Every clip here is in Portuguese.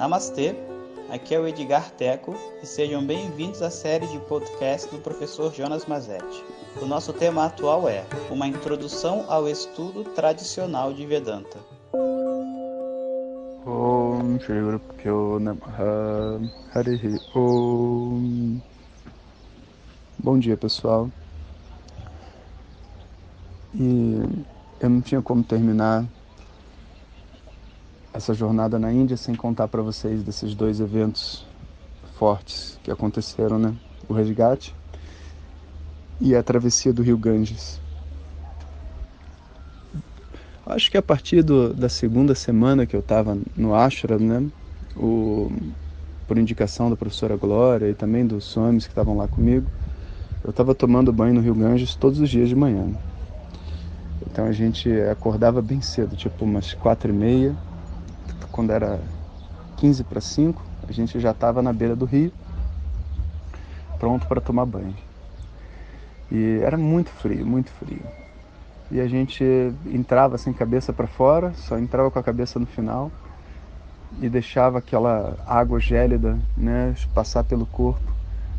Namastê, aqui é o Edgar Teco e sejam bem-vindos à série de podcast do professor Jonas Mazetti. O nosso tema atual é Uma Introdução ao Estudo Tradicional de Vedanta. Bom dia pessoal E eu não tinha como terminar essa jornada na Índia sem contar para vocês desses dois eventos fortes que aconteceram, né? O resgate e a travessia do Rio Ganges. Acho que a partir do, da segunda semana que eu estava no Ashram, né? O, por indicação da professora Glória e também dos Swamis que estavam lá comigo, eu estava tomando banho no Rio Ganges todos os dias de manhã. Então a gente acordava bem cedo, tipo umas quatro e meia, quando era 15 para 5, a gente já estava na beira do rio, pronto para tomar banho. E era muito frio, muito frio. E a gente entrava sem cabeça para fora, só entrava com a cabeça no final e deixava aquela água gélida, né, passar pelo corpo.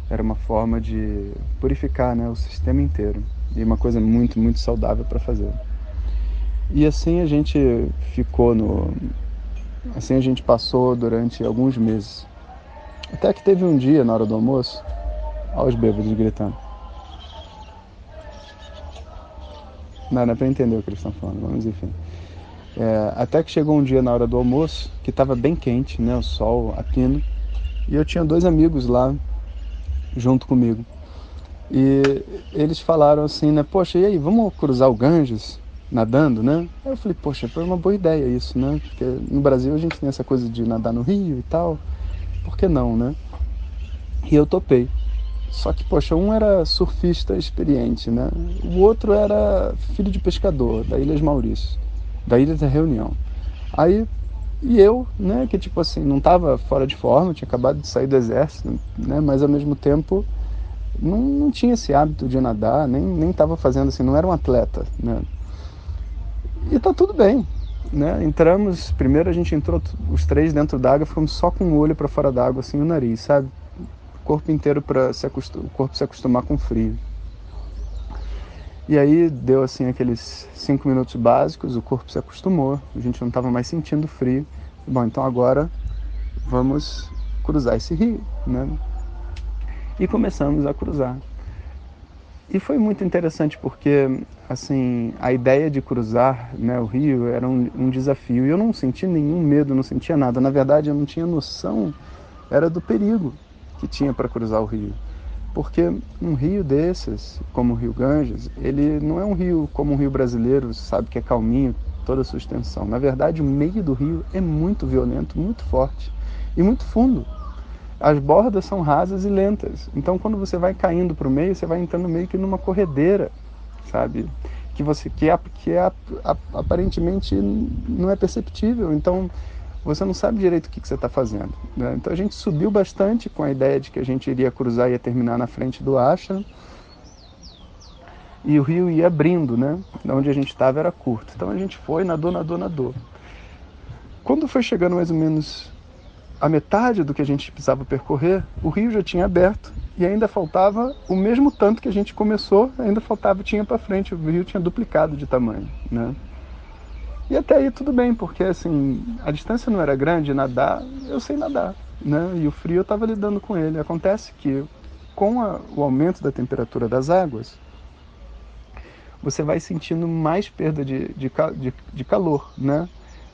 Era uma forma de purificar, né, o sistema inteiro. E uma coisa muito, muito saudável para fazer. E assim a gente ficou no, Assim a gente passou durante alguns meses. Até que teve um dia, na hora do almoço, olha os bêbados gritando. Não, não é para entender o que eles estão falando, mas enfim. É, até que chegou um dia na hora do almoço, que estava bem quente, né, o sol a pino, e eu tinha dois amigos lá junto comigo. E eles falaram assim, né, poxa, e aí, vamos cruzar o Ganges? Nadando, né? Eu falei, poxa, foi uma boa ideia isso, né? Porque no Brasil a gente tem essa coisa de nadar no rio e tal, por que não, né? E eu topei. Só que, poxa, um era surfista experiente, né? O outro era filho de pescador, da Ilhas Maurício, da Ilha da Reunião. Aí, e eu, né, que tipo assim, não estava fora de forma, tinha acabado de sair do exército, né? Mas ao mesmo tempo não, não tinha esse hábito de nadar, nem, nem tava fazendo assim, não era um atleta, né? E tá tudo bem. Né? Entramos, primeiro a gente entrou os três dentro d'água, ficamos só com o olho para fora d'água, assim, o nariz, sabe? O corpo inteiro para se acostumar, o corpo se acostumar com o frio. E aí deu assim aqueles cinco minutos básicos, o corpo se acostumou, a gente não estava mais sentindo frio. Bom, então agora vamos cruzar esse rio, né? E começamos a cruzar. E foi muito interessante porque, assim, a ideia de cruzar né, o rio era um, um, desafio. E eu não senti nenhum medo, não sentia nada. Na verdade, eu não tinha noção, era do perigo que tinha para cruzar o rio. Porque um rio desses, como o Rio Ganges, ele não é um rio como um rio brasileiro, sabe, que é calminho, toda a sua extensão. Na verdade, o meio do rio é muito violento, muito forte e muito fundo as bordas são rasas e lentas. Então, quando você vai caindo para o meio, você vai entrando meio que numa corredeira, sabe? Que você que, é, que é, aparentemente não é perceptível. Então, você não sabe direito o que, que você está fazendo. Né? Então, a gente subiu bastante com a ideia de que a gente iria cruzar e ia terminar na frente do Ashram. E o rio ia abrindo, né? Onde a gente estava era curto. Então, a gente foi, nadou, nadou, nadou. Quando foi chegando mais ou menos a metade do que a gente precisava percorrer, o rio já tinha aberto e ainda faltava o mesmo tanto que a gente começou, ainda faltava, tinha para frente, o rio tinha duplicado de tamanho, né? E até aí tudo bem, porque assim, a distância não era grande, nadar, eu sei nadar, né? E o frio eu estava lidando com ele. Acontece que com a, o aumento da temperatura das águas, você vai sentindo mais perda de, de, de, de calor, né?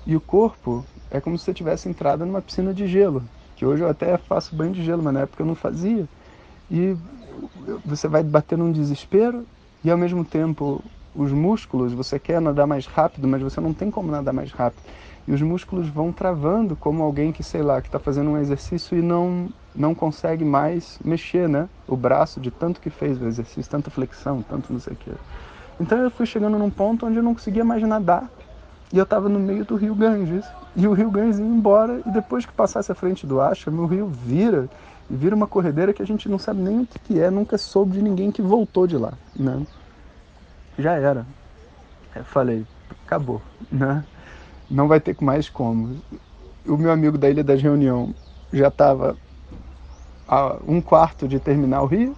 E o corpo é como se você tivesse entrado numa piscina de gelo, que hoje eu até faço banho de gelo, mas na época eu não fazia. E você vai bater num desespero e ao mesmo tempo os músculos, você quer nadar mais rápido, mas você não tem como nadar mais rápido. E os músculos vão travando como alguém que, sei lá, que está fazendo um exercício e não, não consegue mais mexer, né? O braço de tanto que fez o exercício, tanta flexão, tanto não sei o que. Então eu fui chegando num ponto onde eu não conseguia mais nadar e eu estava no meio do rio Ganges. E o rio Ganges ia embora, e depois que passasse a frente do Acha, o rio vira, e vira uma corredeira que a gente não sabe nem o que, que é, nunca soube de ninguém que voltou de lá, né? Já era. Eu falei, acabou, né? Não vai ter mais como. o meu amigo da Ilha das Reunião já estava a um quarto de terminar o rio,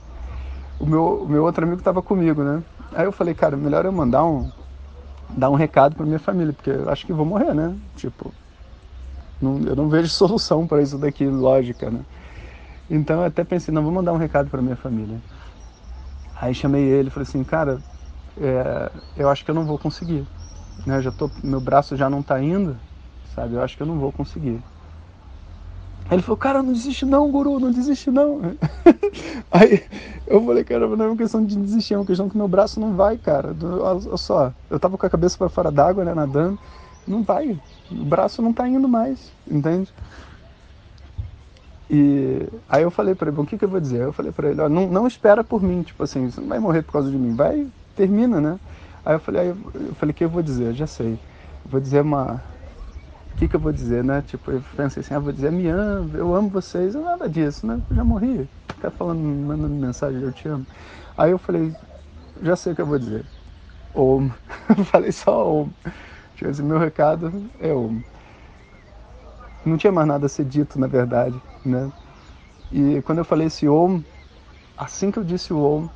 o meu, o meu outro amigo estava comigo, né? Aí eu falei, cara, melhor eu mandar um, dar um recado para minha família, porque eu acho que vou morrer, né? Tipo, não, eu não vejo solução para isso daqui, lógica, né? Então eu até pensei, não, vou mandar um recado para minha família. Aí chamei ele, falei assim, cara, é, eu acho que eu não vou conseguir, né? Já tô, meu braço já não está indo, sabe? Eu acho que eu não vou conseguir. Aí ele falou, cara, não desiste não, guru, não desiste não. Aí eu falei, cara, não é uma questão de desistir, é uma questão que meu braço não vai, cara. Olha só, eu tava com a cabeça para fora d'água, né, nadando, não vai, o braço não tá indo mais, entende? E aí eu falei para ele, bom, o que, que eu vou dizer? Eu falei para ele, ó, não, não espera por mim, tipo assim, você não vai morrer por causa de mim, vai, termina, né? Aí eu falei, aí eu falei, o que eu vou dizer? Eu já sei. Eu vou dizer uma, que, que eu vou dizer, né? Tipo, eu pensei assim, ah, vou dizer, me amo, eu amo vocês, nada disso, né? Eu já morri. Ficar falando, mandando mensagem, eu te amo. Aí eu falei, já sei o que eu vou dizer. Om. Eu falei só om. Tipo assim, meu recado é om. Não tinha mais nada a ser dito, na verdade, né? E quando eu falei esse om, assim que eu disse o om,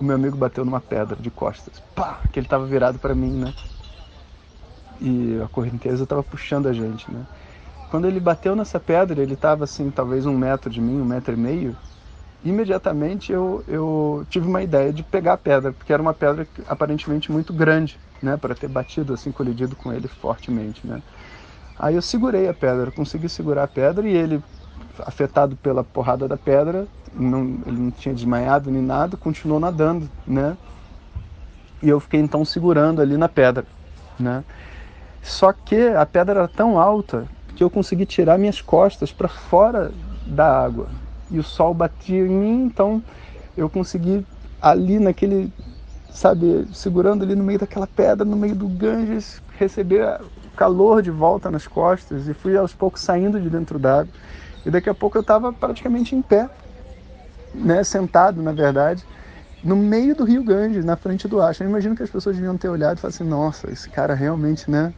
o meu amigo bateu numa pedra de costas. Pá! Que ele tava virado para mim, né? E a correnteza estava puxando a gente, né? Quando ele bateu nessa pedra, ele estava assim, talvez um metro de mim, um metro e meio. Imediatamente eu, eu tive uma ideia de pegar a pedra, porque era uma pedra aparentemente muito grande, né, para ter batido assim, colidido com ele fortemente, né? Aí eu segurei a pedra, consegui segurar a pedra e ele, afetado pela porrada da pedra, não, ele não tinha desmaiado nem nada, continuou nadando, né? E eu fiquei então segurando ali na pedra, né? Só que a pedra era tão alta que eu consegui tirar minhas costas para fora da água. E o sol batia em mim, então eu consegui ali naquele, sabe, segurando ali no meio daquela pedra, no meio do Ganges, receber calor de volta nas costas e fui aos poucos saindo de dentro d'água. E daqui a pouco eu estava praticamente em pé, né, sentado, na verdade, no meio do Rio Ganges, na frente do Ashram. Eu imagino que as pessoas deviam ter olhado e falado assim, nossa, esse cara realmente, né,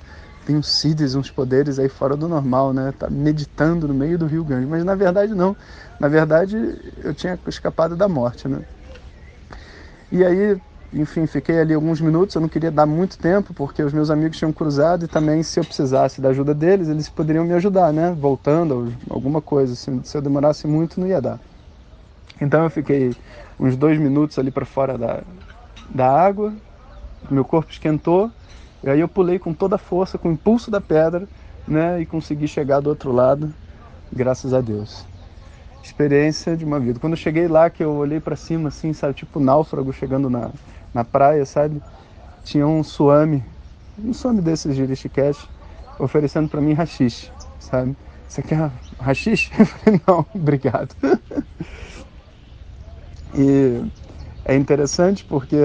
tem uns CIDs, uns poderes aí fora do normal, né, tá meditando no meio do Rio Ganges. Mas na verdade não, na verdade eu tinha escapado da morte, né. E aí, enfim, fiquei ali alguns minutos, eu não queria dar muito tempo, porque os meus amigos tinham cruzado e também se eu precisasse da ajuda deles, eles poderiam me ajudar, né, voltando, alguma coisa, se eu demorasse muito não ia dar. Então eu fiquei uns dois minutos ali para fora da, da água, meu corpo esquentou, e aí eu pulei com toda a força, com o impulso da pedra, né, e consegui chegar do outro lado, graças a Deus. Experiência de uma vida. Quando eu cheguei lá, que eu olhei para cima, assim, sabe, tipo náufrago chegando na, na praia, sabe, tinha um suame, um suame desses de Rishikesh, oferecendo para mim rachixe, sabe. Você quer rachixe? Eu falei, não, obrigado. E é interessante porque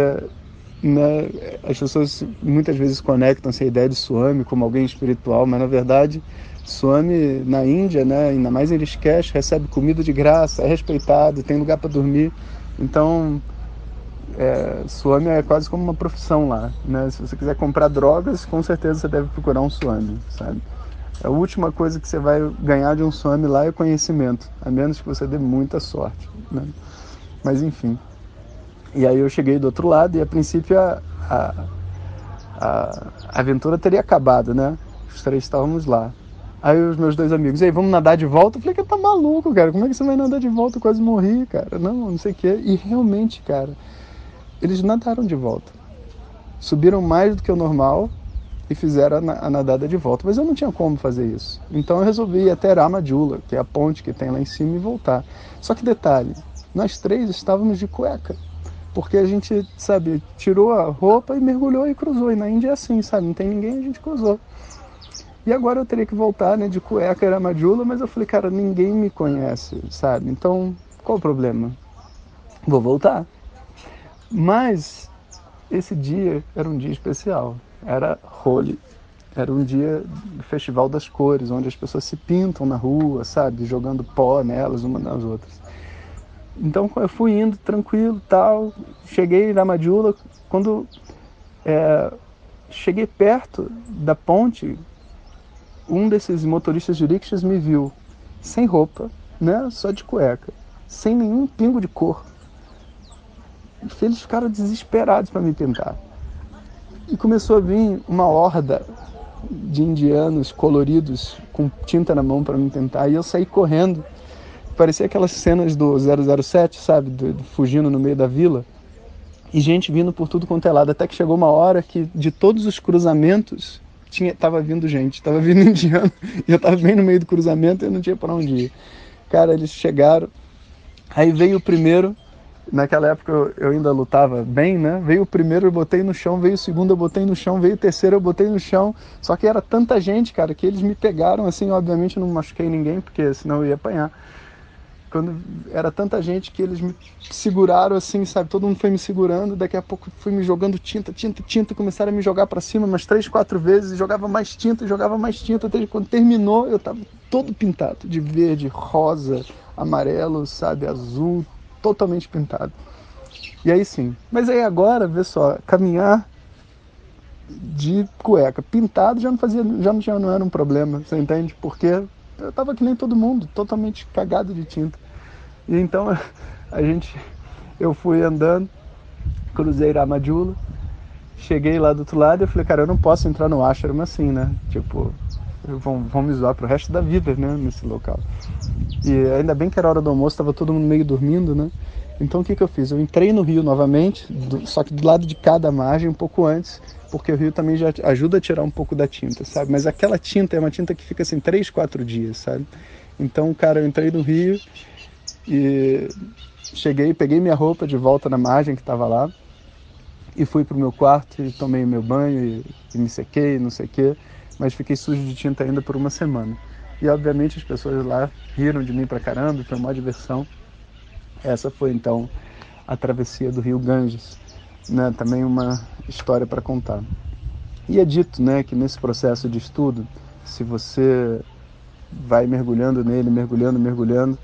né, as pessoas muitas vezes conectam essa ideia de Swami como alguém espiritual, mas na verdade Swami na Índia, né, ainda mais em Rishikesh, recebe comida de graça, é respeitado, tem lugar para dormir. Então, é, Swami é quase como uma profissão lá. Né? Se você quiser comprar drogas, com certeza você deve procurar um Swami, sabe? A última coisa que você vai ganhar de um Swami lá é conhecimento, a menos que você dê muita sorte. Né? Mas enfim. E aí eu cheguei do outro lado e a princípio a, a, a aventura teria acabado, né? Os três estávamos lá. Aí os meus dois amigos, aí, vamos nadar de volta? Eu falei, que tá maluco, cara, como é que você vai nadar de volta? Eu quase morri, cara. Não, não sei o quê. E realmente, cara, eles nadaram de volta. Subiram mais do que o normal e fizeram a, a nadada de volta. Mas eu não tinha como fazer isso. Então eu resolvi ir até Ramajula, que é a ponte que tem lá em cima, e voltar. Só que detalhe, nós três estávamos de cueca. Porque a gente, sabe, tirou a roupa e mergulhou e cruzou. E na Índia é assim, sabe? Não tem ninguém, a gente cruzou. E agora eu teria que voltar, né, de cueca era Madjula, mas eu falei, cara, ninguém me conhece, sabe? Então, qual o problema? Vou voltar. Mas esse dia era um dia especial. Era Holi. Era um dia do Festival das Cores, onde as pessoas se pintam na rua, sabe? Jogando pó nelas, uma nas outras. Então eu fui indo tranquilo tal, cheguei na Madjula, quando é, cheguei perto da ponte, um desses motoristas de rickshaws me viu sem roupa, né, só de cueca, sem nenhum pingo de cor. Eles ficaram desesperados para me pintar. E começou a vir uma horda de indianos coloridos com tinta na mão para me pintar. E eu saí correndo. Parecia aquelas cenas do 007, sabe? Do, do, fugindo no meio da vila. E gente vindo por tudo quanto é lado. Até que chegou uma hora que de todos os cruzamentos tinha, tava vindo gente. Tava vindo indiano. E eu tava bem no meio do cruzamento e eu não tinha para onde ir. Cara, eles chegaram. Aí veio o primeiro Naquela época eu, eu, ainda lutava bem, né? Veio o primeiro, eu botei no chão, veio o segundo, eu botei no chão, veio o terceiro, eu botei no chão. Só que era tanta gente, cara, que eles me pegaram, assim, obviamente não machuquei ninguém, porque senão eu ia apanhar. Quando era tanta gente que eles me seguraram, assim, sabe? Todo mundo foi me segurando, daqui a pouco fui me jogando tinta, tinta, tinta, começaram a me jogar para cima umas três, quatro vezes, jogava mais tinta, jogava mais tinta, até quando terminou eu tava todo pintado, de verde, rosa, amarelo, sabe, azul, totalmente pintado. E aí sim. Mas aí agora, vê só, caminhar de cueca pintado já não fazia, já não, já não era um problema, você entende? Porque eu tava que nem todo mundo, totalmente cagado de tinta. E então a gente, eu fui andando, cruzei Ramadjula, cheguei lá do outro lado e eu falei, cara, eu não posso entrar no ashram assim, né? Tipo, vão, vão me zoar pro resto da vida, né, nesse local. E ainda bem que era hora do almoço, estava todo mundo meio dormindo, né? Então o que, que eu fiz? Eu entrei no rio novamente, do, só que do lado de cada margem, um pouco antes, porque o rio também já ajuda a tirar um pouco da tinta, sabe? Mas aquela tinta é uma tinta que fica assim três, quatro dias, sabe? Então, cara, eu entrei no rio e cheguei, peguei minha roupa de volta na margem que estava lá e fui pro meu quarto e tomei meu banho e, e me sequei, não sei o quê mas fiquei sujo de tinta ainda por uma semana. E obviamente as pessoas lá riram de mim pra caramba, foi uma diversão. Essa foi então a travessia do Rio Ganges, né? Também uma história para contar. E é dito, né, que nesse processo de estudo, se você vai mergulhando nele, mergulhando, mergulhando,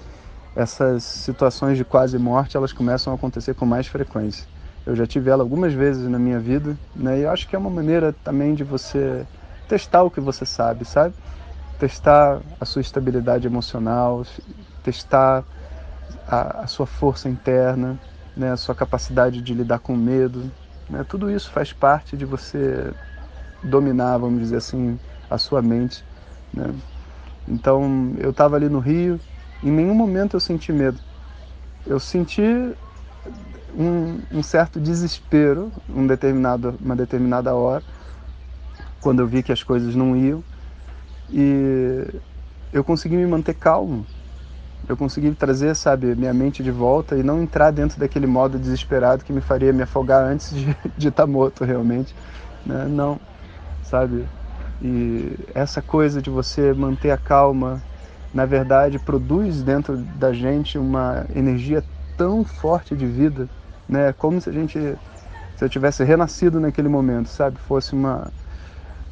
essas situações de quase morte, elas começam a acontecer com mais frequência. Eu já tive ela algumas vezes na minha vida, né? E acho que é uma maneira também de você testar o que você sabe, sabe? Testar a sua estabilidade emocional, testar a, a sua força interna, né? a sua capacidade de lidar com medo. Né? Tudo isso faz parte de você dominar, vamos dizer assim, a sua mente. Né? Então, eu estava ali no Rio, em nenhum momento eu senti medo. Eu senti um, um certo desespero um determinado, uma determinada hora, quando eu vi que as coisas não iam. E eu consegui me manter calmo. Eu consegui trazer, sabe, minha mente de volta e não entrar dentro daquele modo desesperado que me faria me afogar antes de estar tá morto realmente. Né? Não, sabe? E essa coisa de você manter a calma, na verdade, produz dentro da gente uma energia tão forte de vida, né? Como se a gente, se eu tivesse renascido naquele momento, sabe? Fosse uma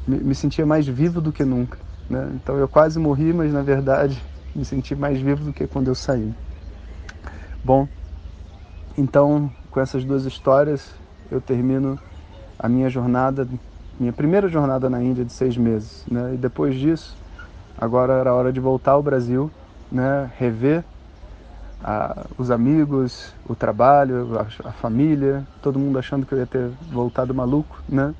me, sentia mais vivo do que nunca. Né? Então eu quase morri, mas na verdade me senti mais vivo do que quando eu saí. Bom, então com essas duas histórias eu termino a minha jornada, minha primeira jornada na Índia de seis meses. Né? E depois disso, agora era hora de voltar ao Brasil, né? rever a, os amigos, o trabalho, a, a, família, todo mundo achando que eu ia ter voltado maluco, né?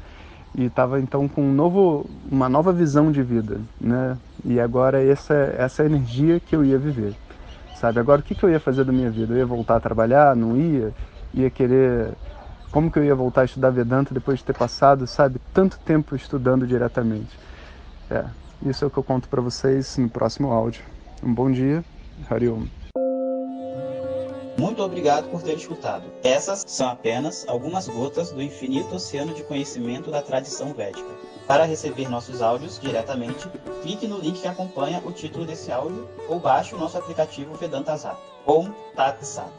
e estava então com um novo, uma nova visão de vida, né? E agora essa essa energia que eu ia viver, sabe? Agora o que, que eu ia fazer da minha vida? Eu ia voltar a trabalhar? Não ia? Ia querer como que eu ia voltar a estudar Vedanta depois de ter passado, sabe, tanto tempo estudando diretamente? É, isso é o que eu conto para vocês no próximo áudio. Um bom dia, Hariom. Muito obrigado por ter escutado. Essas são apenas algumas gotas do infinito oceano de conhecimento da tradição védica. Para receber nossos áudios diretamente, clique no link que acompanha o título desse áudio ou baixe o nosso aplicativo Vedanta Zat. Om Tat Sat.